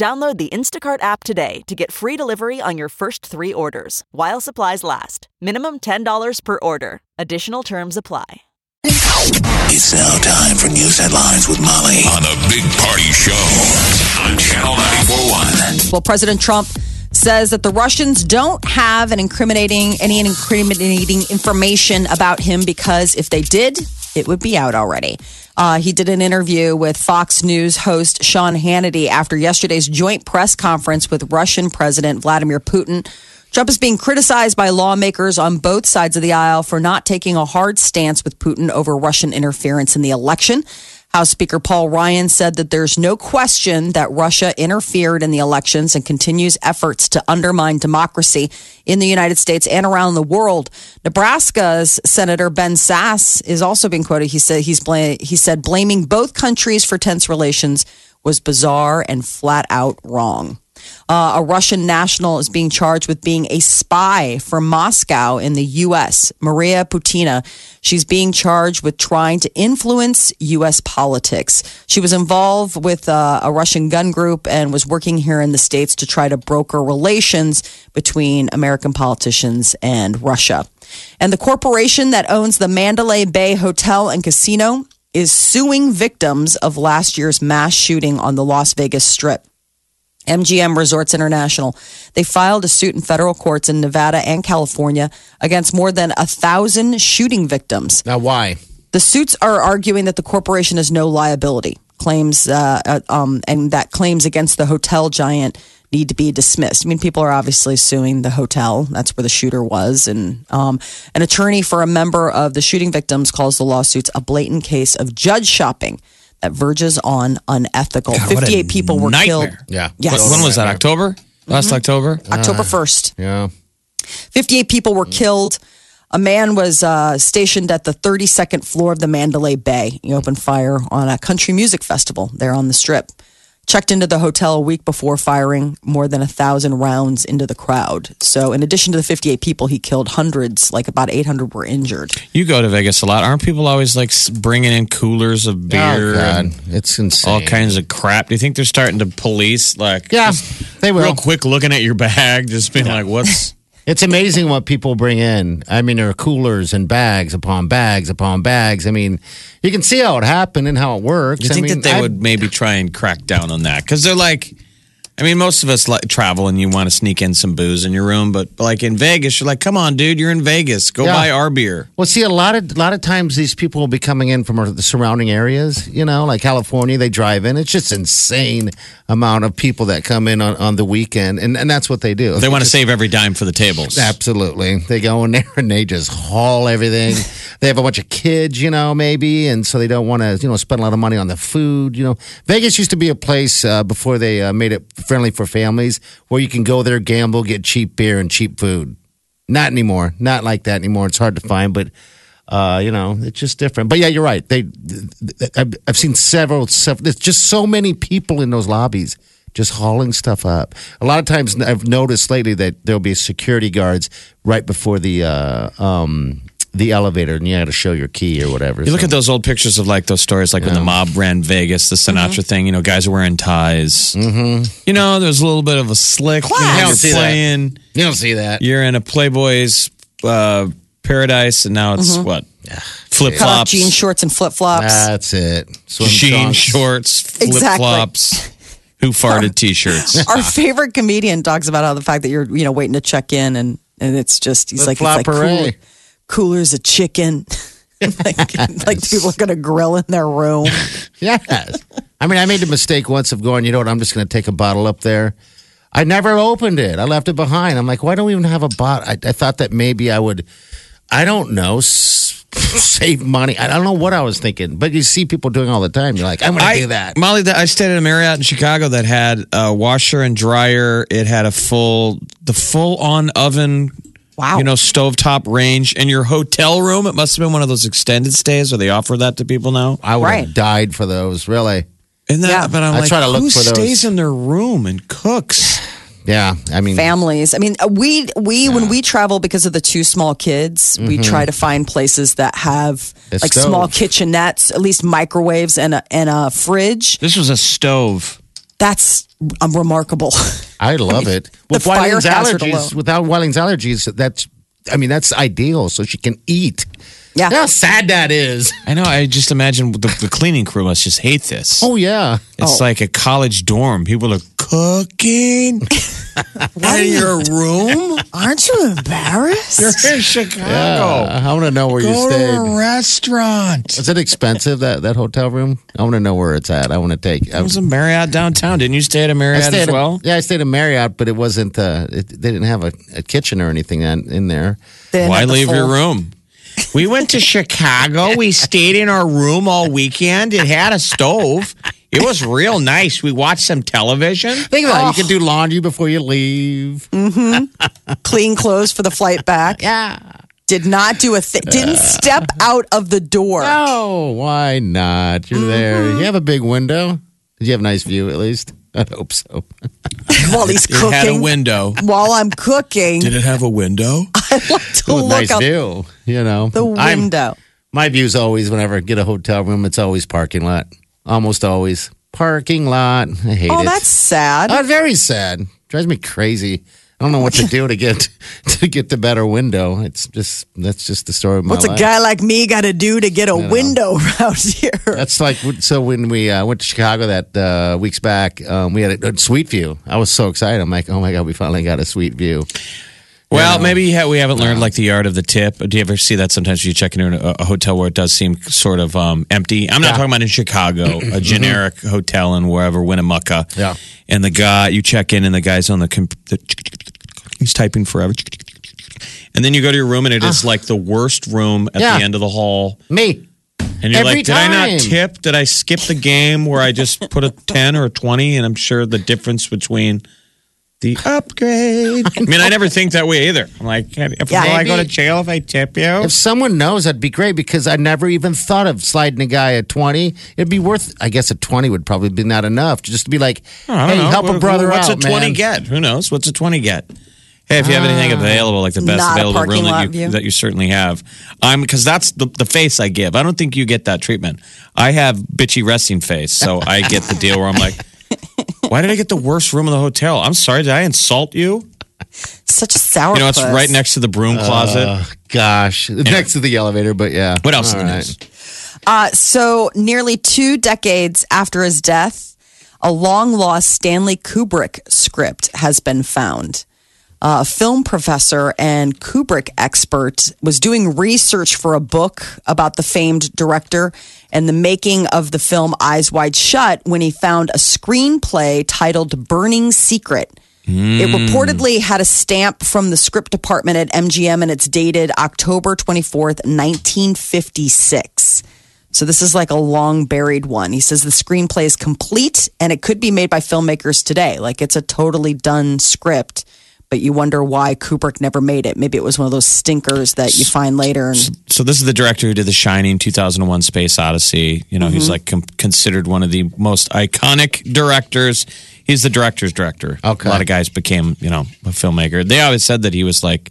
Download the Instacart app today to get free delivery on your first three orders while supplies last. Minimum $10 per order. Additional terms apply. It's now time for news headlines with Molly on the Big Party Show on Channel 941. Well, President Trump says that the Russians don't have an incriminating any incriminating information about him because if they did, it would be out already. Uh, he did an interview with Fox News host Sean Hannity after yesterday's joint press conference with Russian President Vladimir Putin. Trump is being criticized by lawmakers on both sides of the aisle for not taking a hard stance with Putin over Russian interference in the election. House Speaker Paul Ryan said that there's no question that Russia interfered in the elections and continues efforts to undermine democracy in the United States and around the world. Nebraska's Senator Ben Sasse is also being quoted. He said he's bla- he said blaming both countries for tense relations was bizarre and flat out wrong. Uh, a Russian national is being charged with being a spy for Moscow in the U.S. Maria Butina. She's being charged with trying to influence U.S. politics. She was involved with uh, a Russian gun group and was working here in the States to try to broker relations between American politicians and Russia. And the corporation that owns the Mandalay Bay Hotel and Casino is suing victims of last year's mass shooting on the Las Vegas Strip. MGM Resorts International. They filed a suit in federal courts in Nevada and California against more than a thousand shooting victims. Now, why? The suits are arguing that the corporation has no liability claims, uh, uh, um, and that claims against the hotel giant need to be dismissed. I mean, people are obviously suing the hotel. That's where the shooter was, and um, an attorney for a member of the shooting victims calls the lawsuits a blatant case of judge shopping verges on unethical. God, 58 people were nightmare. killed. Yeah. Yes. When was that? October? Last October? October 1st. Yeah. 58 people were killed. A man was uh, stationed at the 32nd floor of the Mandalay Bay. He opened fire on a country music festival there on the strip. Checked into the hotel a week before firing more than a thousand rounds into the crowd. So, in addition to the 58 people, he killed hundreds, like about 800 were injured. You go to Vegas a lot. Aren't people always like bringing in coolers of oh, beer Oh, God. and It's insane. all kinds of crap? Do you think they're starting to police like Yeah, they will. real quick looking at your bag, just being like, "What's?" It's amazing what people bring in. I mean, there are coolers and bags upon bags upon bags. I mean, you can see how it happened and how it works. You I think mean, that they I- would maybe try and crack down on that because they're like, I mean, most of us like travel and you want to sneak in some booze in your room, but like in Vegas, you're like, come on, dude, you're in Vegas, go Yeah. buy our beer. Well, see, a lot of a lot of times these people will be coming in from the surrounding areas. You know, like California, they drive in. It's just insane amount of people that come in on, on the weekend, and and that's what they do. They want to save every dime for the tables. Absolutely. They go in there and they just haul everything. they have a bunch of kids, you know, maybe, and so they don't want to, you know, spend a lot of money on the food. You know, Vegas used to be a place uh, before they uh, made it friendly for families where you can go there, gamble, get cheap beer and cheap food. Not anymore. Not like that anymore. It's hard to find, but uh, you know, it's just different. But yeah, you're right. They, I've, I've seen several, several. There's just so many people in those lobbies just hauling stuff up. A lot of times, I've noticed lately that there'll be security guards right before the uh, um, the elevator, and you got to show your key or whatever. You look at those old pictures of like those stories, like when the mob ran Vegas, the Sinatra thing. You know, guys are wearing ties. Mm-hmm. You know, there's a little bit of a slick. You know, don't you're see that. You don't see that. You're in a Playboy's uh, paradise, and now it's what flip flops, jean shorts and flip flops. That's it. Swim jean trunks. shorts, flip Exactly. flops. Who farted t-shirts? Our favorite comedian talks about how the fact that you're, you know, waiting to check in and, and it's just, he's like, it's like Flip-flop cool, hooray. Cooler's a chicken. like, like people are going to grill in their room. Yes. I mean, I made the mistake once of going, you know what, I'm just going to take a bottle up there. I never opened it. I left it behind. I'm like, why don't we even have a bottle? I, I thought that maybe I would I don't know. s- Save money. I don't know what I was thinking, but you see people doing all the time. You're like, I'm going to do that. Molly, that I stayed at a Marriott in Chicago that had a washer and dryer. It had a full, the full on oven. Wow. You know, stovetop range. in your hotel room, it must have been one of those extended stays where they offer that to people now. I would Right. have died for those. Really? And that, Yeah. but I'm I like, try to look who for those. stays in their room and cooks? Yeah. I mean, families. I mean, uh, we we when we travel because of the two small kids, we try to find places that have A like stove. small kitchenettes, at least microwaves and a and a fridge. This was a stove. That's um, remarkable. I love it. With allergies, alone. without Wileen's allergies, that's, I mean, that's ideal. So she can eat. Yeah. You know how sad that is. I know. I just imagine the, the cleaning crew must just hate this. Oh, yeah. It's like a college dorm. People are cooking in your room. Aren't you embarrassed? You're in Chicago. Uh, I want to know where you Go to stayed. a restaurant. Is it expensive that that hotel room? I want to know where it's at. I want to take. I, It was a Marriott downtown. Didn't you stay at a Marriott stayed as at- well? yeah, I stayed in Marriott, but it wasn't. Uh, it, they didn't have a, a kitchen or anything in, in there. Why the leave your room? We went to Chicago. We stayed in our room all weekend. It had a stove. It was real nice. We watched some television. Think about it. You can do laundry before you leave. Mm-hmm. clean clothes for the flight back? Yeah. Did not do a thing. Didn't step out of the door. Oh, why not? You're there. Mm-hmm. You have a big window. Did you have a nice view at least? I hope so. while he's It had a window. While I'm cooking, Did it have a window? I like to With look nice out view. You know, the I'm- window. my view's always whenever I get a hotel room, it's always parking lot. Almost always parking lot. I hate Oh, it. Oh, that's sad. Oh, very sad. Drives me crazy. I don't know what to do to get to get the better window. It's just that's just the story of my What's a guy like me got to do to get a window around here? That's like so when we uh, went to Chicago that uh, weeks back, um, we had a, a sweet view. I was so excited. I'm like, oh my god, we finally got a sweet view. Well, know. maybe we haven't learned like the art of the tip. Do you ever see that sometimes you check in a, a hotel where it does seem sort of um, empty? I'm not talking about in Chicago, a generic hotel in wherever, Winnemucca. Yeah. And the guy, you check in and the guy's on the, comp- the he's typing forever. And then you go to your room and it is ah. like the worst room at Yeah. the end of the hall. Me, And you're Every like, did I time. not tip? Did I skip the game where I just put a 10 or a 20? And I'm sure the difference between the upgrade. I mean, I never think that way either. I'm like, if Yeah, will I go to maybe- jail if I tip you? if someone knows, that'd be great because I never even thought of sliding a guy a 20. It'd be worth. I guess a 20 would probably be not enough just to be like, oh, I don't hey, know. help a What- brother What's out, a 20 man. get? Who knows? What's a 20 get? Hey, if you have anything available, like the best Not a available parking room lot that you, view? that you certainly have, I'm because that's the, the face I give. I don't think you get that treatment. I have bitchy resting face, so I get the deal where I'm like, why did I get the worst room in the hotel? I'm sorry, did I insult you? Such a sour. You know, it's right next to the broom closet. Oh, gosh, next to the elevator, but yeah. what else All in the right. news? Uh, so, nearly two decades after his death, a long lost Stanley Kubrick script has been found. Uh, a film professor and Kubrick expert was doing research for a book about the famed director and the making of the film Eyes Wide Shut when he found a screenplay titled Burning Secret. It reportedly had a stamp from the script department at MGM and it's dated October 24th, 1956. So this is like a long buried one. He says the screenplay is complete and it could be made by filmmakers today. Like it's a totally done script, but you wonder why Kubrick never made it. Maybe it was one of those stinkers that you find later. And So this is the director who did The Shining, 2001: Space Odyssey. You know, he's Mm-hmm. like com- considered one of the most iconic directors. He's the director's director. Okay. A lot of guys became, you know, a filmmaker. They always said that he was like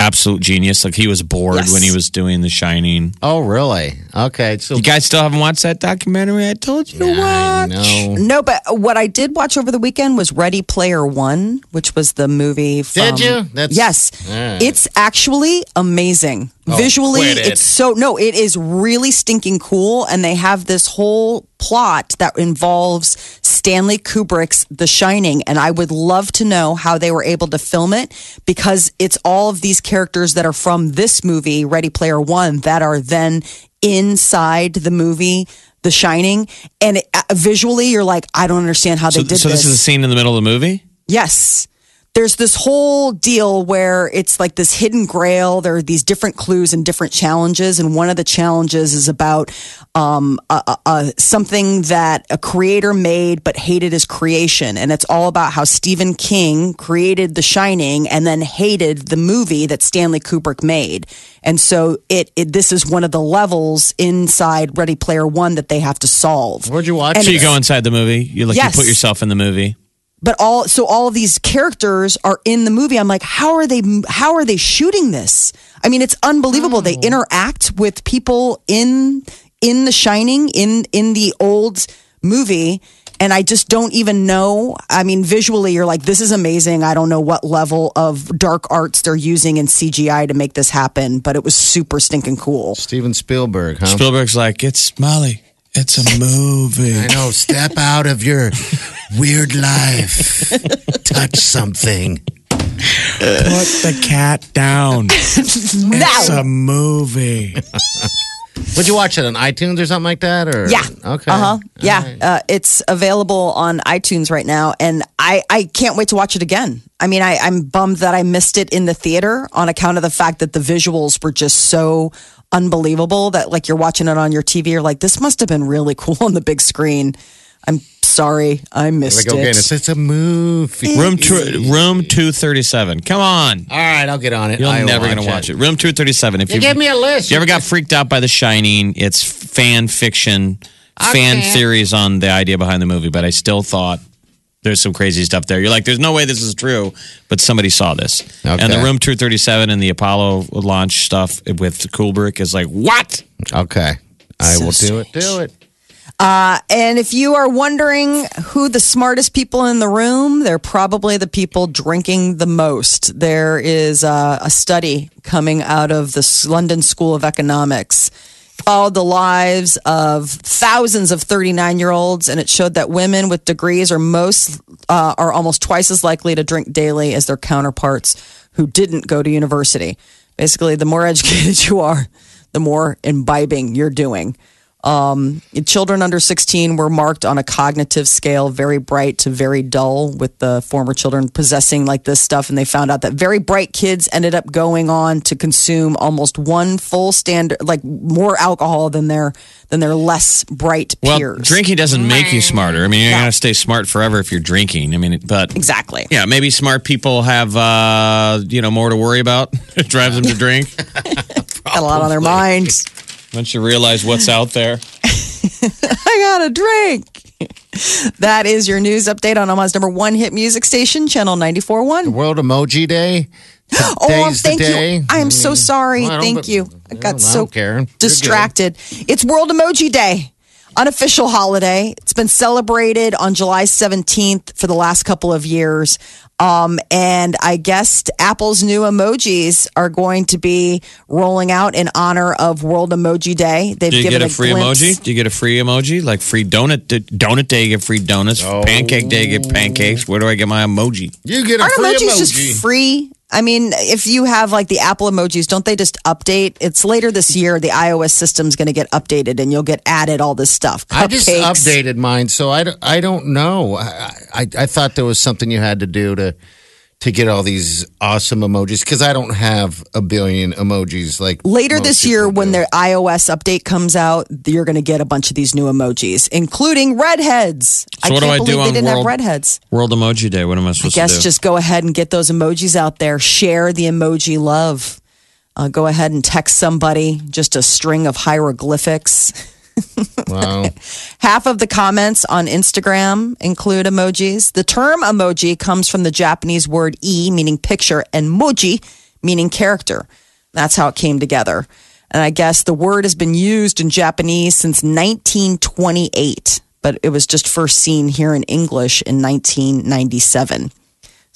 absolute genius. Like he was bored Yes. when he was doing The Shining. Oh, really? Okay. So You guys still haven't watched that documentary? I told you to watch. know. no, but what I did watch over the weekend was Ready Player One, which was the movie. From, Did you? That's- yes, Yeah. it's actually amazing. Oh, Visually, it. it's so no, it is really stinking cool, and they have this whole plot that involves Stanley Kubrick's The Shining, and I would love to know how they were able to film it because it's all of these characters that are from this movie, Ready Player One, that are then inside the movie. The Shining, and it, uh, visually, you're like, I don't understand how So, they did this. so this is a scene in the middle of the movie. Yes. There's this whole deal where it's like this hidden grail. There are these different clues and different challenges, and one of the challenges is about um, a, a, a, something that a creator made but hated his creation, and it's all about how Stephen King created The Shining and then hated the movie that Stanley Kubrick made, and so it, it this is one of the levels inside Ready Player One that they have to solve. Where'd you watch? And So you go inside the movie. You like Yes. you put yourself in the movie. But all so all of these characters are in the movie. I'm like how are they how are they shooting this? I mean it's unbelievable. They oh. interact with people in in the shining in in the old movie and i just don't even know. I mean visually you're like this is amazing. I don't know what level of dark arts they're using in cgi to make this happen but it was super stinking cool. Steven Spielberg, huh? Spielberg's like, it's Molly. It's a movie. I know. Step out of your weird life. Touch something. Put the cat down. It's a movie. Would you watch it on iTunes or something like that? Or Yeah. Okay. Uh huh. Yeah. right. Uh, it's available on iTunes right now, and I I can't wait to watch it again. I mean, I, I'm bummed that I missed it in the theater on account of the fact that the visuals were just so unbelievable that like you're watching it on your TV, you're like, this must have been really cool on the big screen. I'm sorry, I missed Like, okay, it. it's, it's a movie. Room two, room two thirty seven. Come on. All right, I'll get on it. You're I will never gonna watch it. Room two thirty seven. If You give me a list. You ever got freaked out by The Shining? It's fan fiction, fan Okay. theories on the idea behind the movie, but I still thought there's some crazy stuff there. You're like, there's no way this is true, but somebody saw this. Okay. And the Room 237 and the Apollo launch stuff with Kubrick is like, what? Okay. I So will do it. Do it. Uh, and if you are wondering who the smartest people in the room, they're probably the people drinking the most. There is a, a study coming out of the London School of Economics. Followed the lives of thousands of 39 year olds, and it showed that women with degrees are most uh, are almost twice as likely to drink daily as their counterparts who didn't go to university. Basically, the more educated you are, the more imbibing you're doing. Um, children under 16 were marked on a cognitive scale, very bright to very dull, with the former children possessing like this stuff. And they found out that very bright kids ended up going on to consume almost one full standard, like more alcohol than their than their less bright Well, peers. drinking doesn't make you smarter. I mean, you're going to stay smart forever if you're drinking. I mean, but exactly. yeah, maybe smart people have, uh, you know, more to worry about. it drives them to drink. Got a lot on their minds. Once you realize what's out there. I got a drink. That is your news update on Omaha's number one hit music station, Channel 94.1. World Emoji Day. Oh, Today's thank you. I am so mm. sorry. Well, I don't- thank but- you. I I got don't so care. You're good. distracted. It's World Emoji Day, unofficial holiday. It's been celebrated on July 17th for the last couple of years. Um, and I guess Apple's new emojis are going to be rolling out in honor of World Emoji Day. They've Do you given get a free glimpse. emoji? Do you get a free emoji? Like free donut donut day, you get free donuts. Pancake day, you get pancakes. Where do I get my emoji? You get a Aren't free emojis emoji. just free? I mean, if you have like the Apple emojis, don't they just update? It's later this year. The iOS system's going to get updated, and you'll get added all this stuff. I just updated mine, so I, don't- I don't know. I, I, I thought there was something you had to do to to get all these awesome emojis because I don't have a billion emojis like Later this year, people when do. their iOS update comes out, you're going to get a bunch of these new emojis, including redheads. So what do can't I do believe on they didn't World- have redheads. World Emoji Day. What am I I supposed guess to do? just go ahead and get those emojis out there. Share the emoji love. Uh, go ahead and text somebody just a string of hieroglyphics. wow. Half of the comments on Instagram include emojis. The term emoji comes from the Japanese word e, meaning picture, and moji, meaning character. That's how it came together. And I guess the word has been used in Japanese since 1928, but it was just first seen here in English in 1997.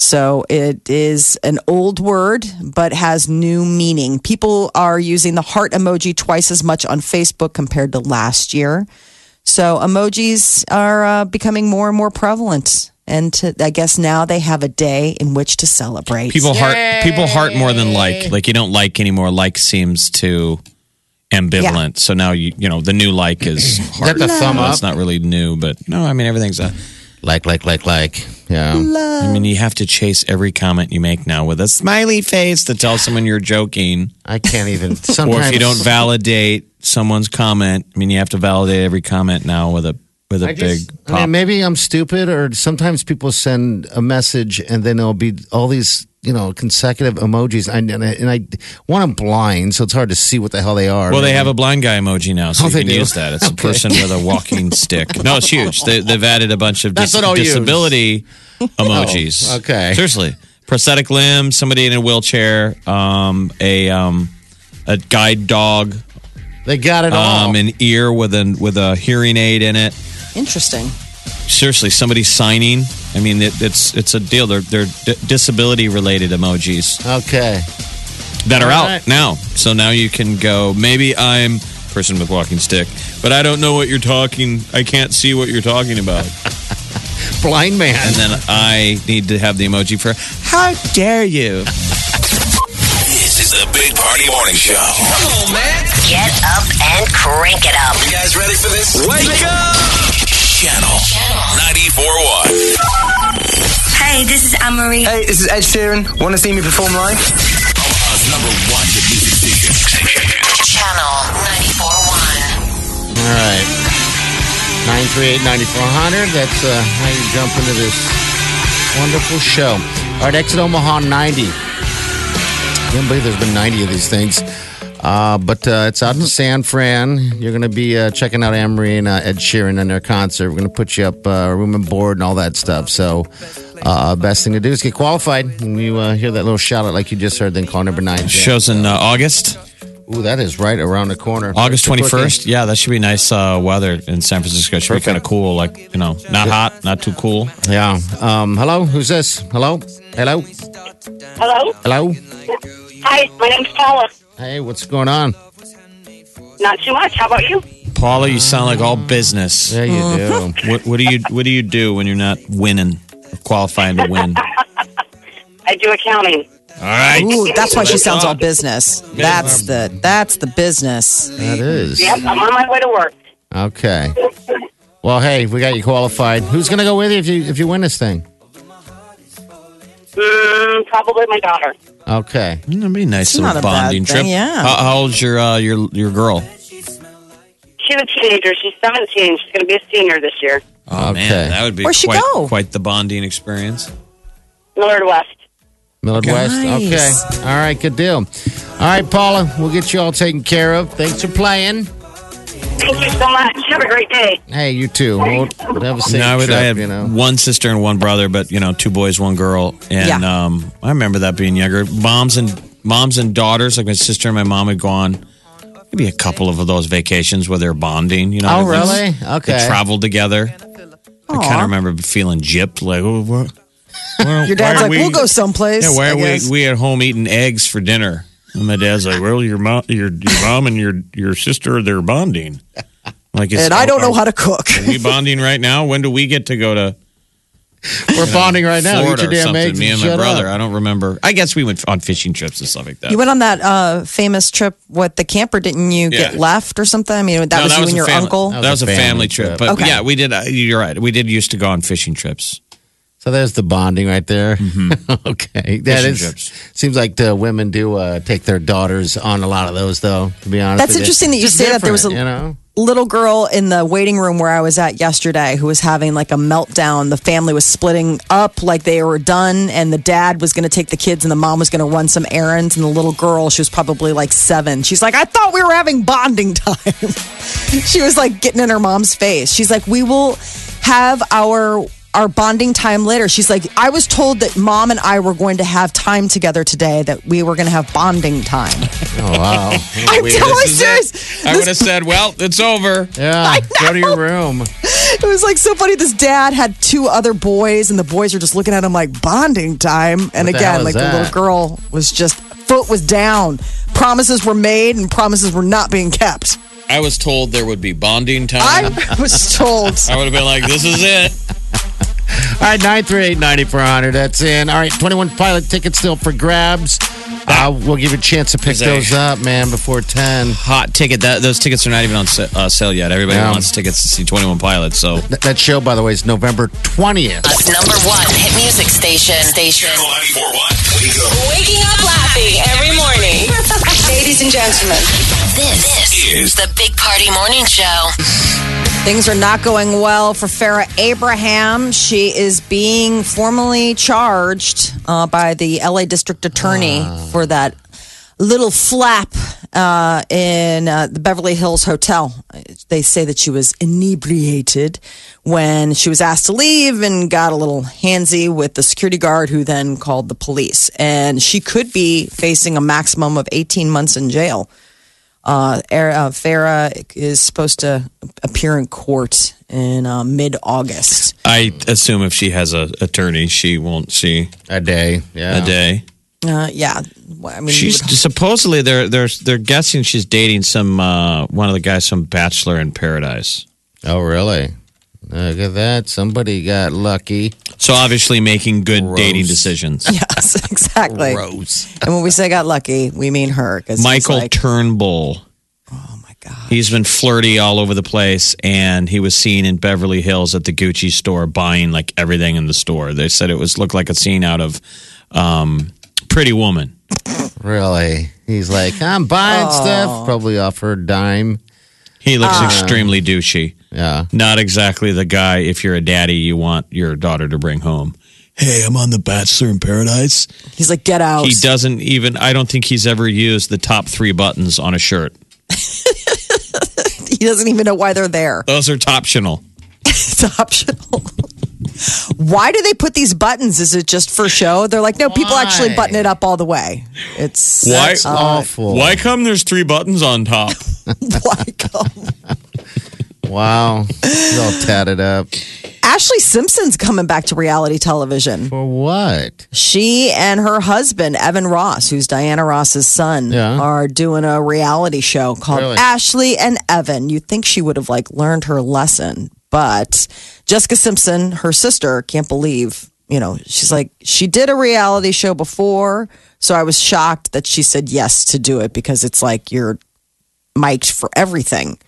So it is an old word, but has new meaning. People are using the heart emoji twice as much on Facebook compared to last year. So emojis are uh, becoming more and more prevalent. And to, I guess now they have a day in which to celebrate. people heart people heart more than like. Like you don't like anymore. Like seems too ambivalent. So now you you know the new like is Is that the thumb up? it's not really new, but no, I mean everything's a Like, like, like, like. Yeah. I mean, you have to chase every comment you make now with a smiley face to tell someone you're joking. I can't even. Or if you don't validate someone's comment, I mean, you have to validate every comment now with a with a I big just, I mean, maybe I'm stupid, or sometimes people send a message and then there'll be all these, you know, consecutive emojis, and, and, I, and I, one, I'm blind, so it's hard to see what the hell they are. well, they have a blind guy emoji now, so Oh, you can do? use that. It's a person with a walking stick. No, it's huge. They, they've added a bunch of dis- I'll use. disability emojis. Oh, okay. seriously, prosthetic limb, somebody in a wheelchair, um, a um, a guide dog, They got it all. um, an ear with an with a hearing aid in it. Interesting. seriously somebody signing i mean it, it's it's a deal they're they're d- disability related emojis okay. that are All out right. now so now you can go maybe i'm person with walking stick but i don't know what you're talking i can't see what you're talking about Blind man. and then i need to have the emoji for how dare you This is the Big Party Morning Show. Come on, man. Get up and crank it up. You guys ready for this? Wake up! Channel 94.1. Hey, this is Anne Marie. Hey, this is Ed Sheeran. Want to see me perform live? Omaha's number one hit music station. Channel 94.1. All right. 938-9400. That's uh, how you jump into this wonderful show. All right, exit Omaha 90. I Can't believe there's been 90 of these things. Uh, but uh, it's out in San Fran. You're going to be uh, checking out Anne-Marie and uh, Ed Sheeran and their concert. We're going to put you up uh, room and board and all that stuff. So uh, best thing to do is get qualified. When you uh, hear that little shout out like you just heard, then call number nine. shows in uh, august Ooh, that is right around the corner. august Just a quickie. 21st yeah that should be nice uh, weather in san francisco it should be kind of cool like you know not hot not too cool Yeah. Um, hello, who's this? Hello? Hello? Hello. Hello? Hi, my name's Paula. Hey, what's going on? Not too much. How about you? paula you sound like all business Yeah, you uh-huh. do. What, what do you What do you do when you're not winning, or qualifying to win? I do accounting. All right. Ooh, that's why she sounds all business. That's the that's the business. That is. Yep, I'm on my way to work. Okay. Well, hey, we got you qualified. Who's going to go with you if you if you win this thing? Mm, probably my daughter. Okay. That'd be a nice It's not little a bad bonding thing, trip. yeah. How, how old's your uh, your your girl? She's a teenager. She's 17. She's going to be a senior this year. Oh Okay. man, that would be Where'd she quite go? quite the bonding experience. Millard West. Millard West. Okay. All right. Good deal. All right, Paula. We'll get you all taken care of. Thanks for playing. Thank you so much. Have a great day. Hey, you too. We'll, we'll have a safe No, I, would, trip. I had you know. one sister and one brother, but you know, two boys, one girl, and Yeah. um, I remember that being younger. Moms and moms and daughters, like my sister and my mom had gone. Maybe a couple of those vacations where they're bonding. You know, Oh, really? Okay. They traveled together. I kind of remember feeling gypped, like, oh, what? Your dad's like, we- we'll go someplace. Yeah, why I are we we at home eating eggs for dinner? And my dad's like, well, your mom, your your mom and your your sister, they're bonding. Like, and I don't know are- how to cook. Are we bonding right now? When do we get to go to We're bonding right now. Florida Eat your damn something? eggs Me and my brother. up. I don't remember. I guess we went on fishing trips and stuff like that. You went on that uh, famous trip with the camper, didn't you? Get Yeah. left or something? I mean, that No, was you and your family- uncle. That was a family trip. But Okay. yeah, we did. Uh, you're right. We did used to go on fishing trips. So there's the bonding right there. okay, that Fishing is. trips. Seems like the women do uh, take their daughters on a lot of those, though. To be honest, That's with you. interesting that you Just say that. There was a- you know. little girl in the waiting room where I was at yesterday who was having like a meltdown. The family was splitting up like they were done, and the dad was going to take the kids, and the mom was going to run some errands. And the little girl, she was probably like seven. She's like, I thought we were having bonding time. she was like getting in her mom's face. She's like, We will have our. Our bonding time later. She's like, I was told that mom and I were going to have time together today, that we were going to have bonding time. Oh wow! I'm Weird. totally This is it. serious. I would have said, "Well, it's over." Yeah, go to your room. It was like so funny. This dad had two other boys, and the boys are just looking at him like bonding time. And What the hell again, is like the that? little girl was just foot was down. Promises were made, and promises were not being kept. I was told there would be bonding time. I was told. I would have been like, "This is it." All right, nine three eight ninety four hundred. That's in. All right, twenty one pilot tickets still for grabs. Uh, we'll give you a chance to pick Is those up, man, before 10. Hot ticket. That those tickets are not even on sa- uh, sale yet. Everybody Yeah. wants tickets to see Twenty One Pilots. So Th- that show, by the way, is November 20th. Us number one hit music station. Station. Channel 941. Wake up. Waking up laughing every morning. Ladies and gentlemen. This, is the Big Party Morning Show. Things are not going well for Farrah Abraham. She is being formally charged uh, by the LA District Attorney for that little flap uh, in uh, the Beverly Hills Hotel. They say that she was inebriated when she was asked to leave and got a little handsy with the security guard who then called the police. And she could be facing a maximum of 18 months in jail. Uh, Er- uh, Farrah is supposed to appear in court in uh, mid August. I assume if she has a attorney, she won't see A day. Yeah. a day. Uh, yeah, Well, I mean, She's would- supposedly they're they're they're guessing she's dating some uh, one of the guys from Bachelor in Paradise. Oh, really? Look at that. Somebody got lucky. So obviously making good Gross. dating decisions. yes, exactly. Gross. And when we say got lucky, we mean her because Michael Like, Turnbull. oh my god, He's been flirty all over the place, and he was seen in Beverly Hills at the Gucci store buying like everything in the store. They said it was looked like a scene out of um, Pretty Woman. Really? He's like, I'm buying stuff. Probably off her dime. He looks extremely douchey. Yeah. Not exactly the guy. If you're a daddy, you want your daughter to bring home. Hey, I'm on the Bachelor in Paradise. he's like get out. He doesn't even. I don't think he's ever used the top three buttons on a shirt. He doesn't even know why they're there. Those are optional. It's optional. why do they put these buttons? Is it just for show? They're like, no, people actually button it up all the way. It's Why? That's awful. Why come there's three buttons on top? why come? Wow. All tatted up. Ashlee Simpson's coming back to reality television. For what? She and her husband, Evan Ross, who's Diana Ross's son, Yeah. are doing a reality show called Really? Ashlee and Evan. You'd think she would have like learned her lesson, but Jessica Simpson, her sister, can't believe, you know, she's like, she did a reality show before. So I was shocked that she said yes to do it because it's like you're mic'd for everything.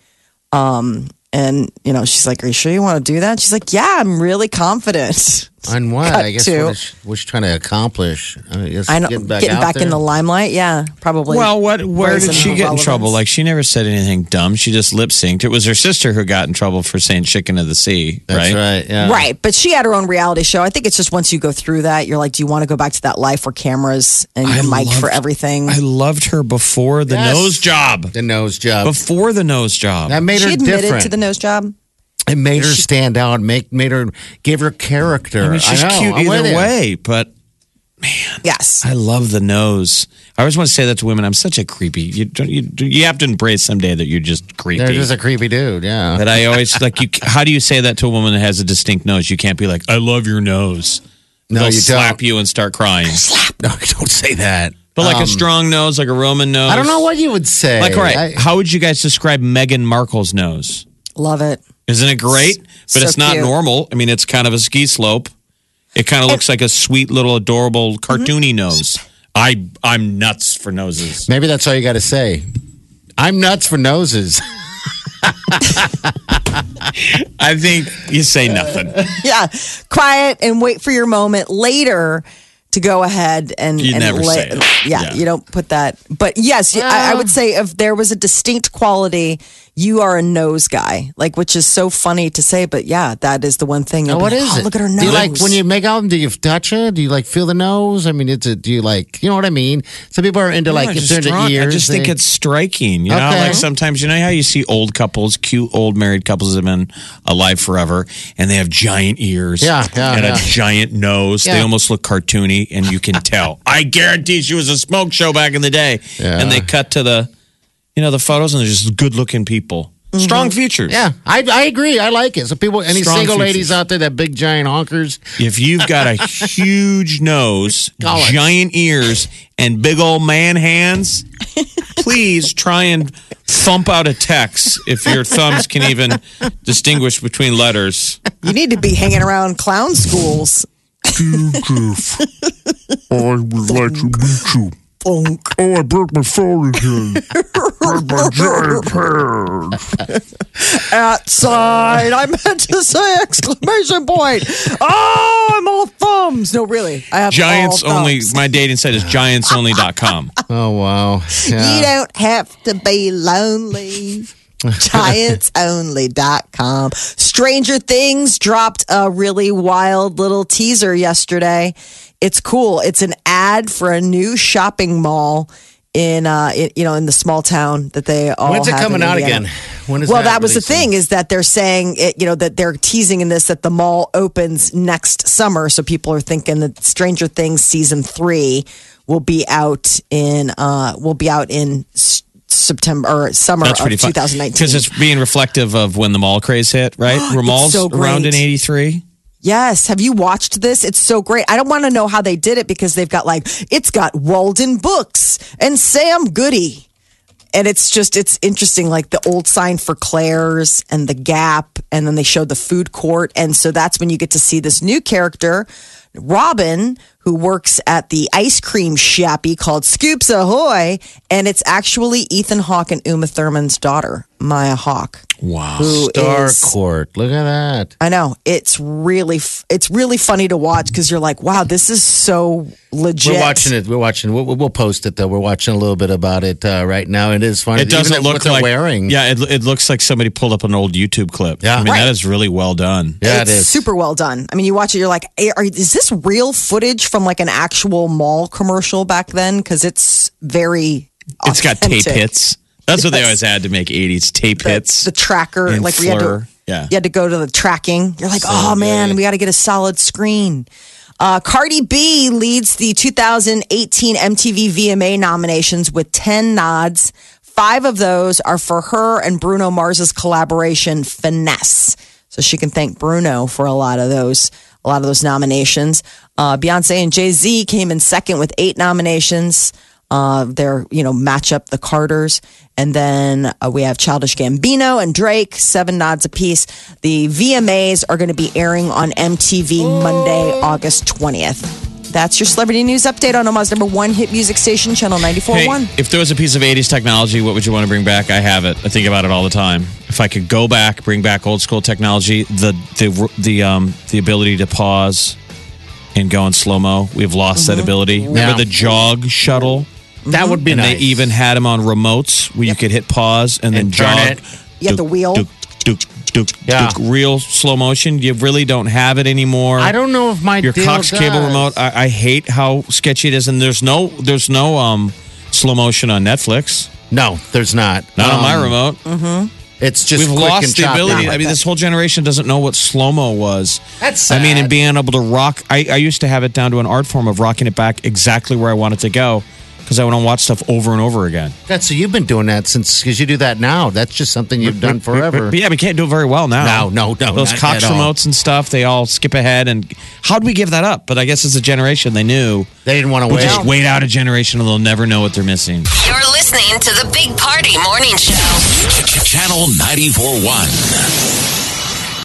Um, and you know, she's like, "Are you sure you want to do that?" She's like, "Yeah, I'm really confident." On what? Cut I guess to- what is, she, what's she trying to accomplish? I guess I know, getting back, getting out back in the limelight. Yeah, probably. Well, what? Where did she her get in trouble? Like she never said anything dumb. She just lip synced. It was her sister who got in trouble for saying "chicken of the sea." That's right? right. Yeah. Right, but she had her own reality show. I think it's just once you go through that, you're like, do you want to go back to that life where cameras and I your mic for everything? I loved her before the Yes. nose job. The nose job. Before the nose job. that made she her admitted different. to the nose job. It made her stand out. Make made her gave her character. I mean, she's know, cute I'm with either you. way, but man, Yes. I love the nose. I always want to say that to women. I'm such a creepy. You don't. You, you have to embrace someday that you're just creepy. They're just a creepy dude. Yeah. But I always like you. How do you say that to a woman that has a distinct nose? You can't be like, "I love your nose." No, They'll you slap don't. you and start crying. Slap. No, don't say that. But like Um, a strong nose, like a Roman nose. I don't know what you would say. Like, all right, I- how would you guys describe Meghan Markle's nose? Love it. Isn't it great? But So it's not cute. normal. I mean, it's kind of a ski slope. It kind of looks like a sweet little adorable mm-hmm. cartoony nose. I I'm nuts for noses. maybe that's all you got to say. I'm nuts for noses. I think you say nothing. Yeah. Quiet and wait for your moment later to go ahead and, You and never say it. Yeah, Yeah. you don't put that. But yes, I, I would say if there was a distinct quality, you are a nose guy, like which is so funny to say, but yeah, that is the one thing. Now, You'll what like, is "Oh, it? Look at her nose. Do you like when you make out? Do you touch it? Do you like feel the nose? I mean, it's a, do you like you know what I mean? Some people are into like I if just, into strong- ears. I just think they- it's striking. You know, like sometimes you know how you see old couples, cute old married couples that have been alive forever, and they have giant ears, Yeah, yeah, and yeah. a giant nose. They almost look cartoony, and you can tell. I guarantee she was a smoke show back in the day, Yeah. and they cut to the, you know, the photos, and they're just good looking people, mm-hmm. strong features. yeah, I I agree. I like it. So people, any Strong single features. ladies out there that big giant honkers, If you've got a huge nose, giant ears, and big old man hands, please try and thump out a text if your thumbs can even distinguish between letters. you need to be hanging around clown schools. I would like to meet you. Funk. Oh, I broke my phone again. broke my giant Outside. I meant to say exclamation point. Oh, I'm all thumbs. No, really. I have Giants all only. thumbs. My dating site is giantsonly.com. Oh wow. You don't have to be lonely. Giantsonly.com. Stranger Things dropped a really wild little teaser yesterday. It's cool. It's an ad for a new shopping mall in uh it, you know in the small town that they all When's it in coming out again? When is well, that was the thing is that they're saying it, you know that they're teasing in this that the mall opens next summer, so people are thinking that Stranger Things season three will be out in uh will be out in September or summer That's of 2019. because it's being reflective of when the mall craze hit. Right? Were malls so around in '83? Yes. Have you watched this? It's so great. I don't want to know how they did it because they've got like, it's got Walden Books and Sam Goody. And it's just, it's interesting, like the old sign for Claire's and the Gap. And then they showed the food court. And so that's when you get to see this new character, Robin, who works at the ice cream shoppy called Scoops Ahoy. And it's actually Ethan Hawke and Uma Thurman's daughter, Maya Hawke. Wow. Who Star is- Court. Look at that. I know it's really it's really funny to watch because you're like, wow, this is so legit. We're watching it. We're watching. We'll, we'll post it though. We're watching a little bit about it uh, right now. It is funny. It doesn't Even look what like wearing. Yeah, it, it looks like somebody pulled up an old YouTube clip. Yeah. I mean Right. that is really well done. Yeah, it's it is. super well done. I mean, you watch it, you're like, "Eh, are, is this real footage from like an actual mall commercial back then? Because it's very. It's got tape hits. That's what they always had to make '80s tape The, hits. the tracker, and like we had to, Yeah. you had to go to the tracking. You're like, oh man, we got to get a solid screen. Uh, Cardi B leads the 2018 MTV VMA nominations with 10 nods. Five of those are for her and Bruno Mars's collaboration Finesse. So she can thank Bruno for a lot of those, a lot of those nominations. Uh, Beyonce and Jay Z came in second with eight nominations. Uh, they're you know match up the Carters, and then uh, we have Childish Gambino and Drake, seven nods apiece. The VMAs are going to be airing on MTV Monday, August twentieth. That's your celebrity news update on Omaha's number one hit music station, Channel ninety four Hey, one. if there was a piece of 80s technology, what would you want to bring back? I have it. I think about it all the time. If I could go back, bring back old school technology, the the the um the ability to pause and go in slow mo. We've lost Mm-hmm. that ability. Remember the jog shuttle? That would be and nice. they even had them on remotes where you could hit pause and, then And turn jog. it. You have the wheel. Duk, duk, duk, Yeah. duk, real slow motion. You really don't have it anymore. I don't know if my your deal Cox cable does. remote. I, I hate how sketchy it is, and there's no there's no um slow motion on Netflix. No, there's not. Not on my Um, remote. It's just We've lost the ability. I mean, this whole generation doesn't know what slow mo was. That's I mean, and being able to rock. I, I used to have it down to an art form of rocking it back exactly where I wanted to go because I want to watch stuff over and over again. That's so you've been doing that since because you do that now. That's just something you've done forever. But yeah, we can't do it very well now. No, no, no, Those not Cox at all. remotes and stuff, they all skip ahead. And how'd we give that up? But I guess as a generation, they knew. They didn't want to We'll wait. just wait out a generation and they'll never know what they're missing. You're listening to the Big Party Morning Show. Channel 94.1.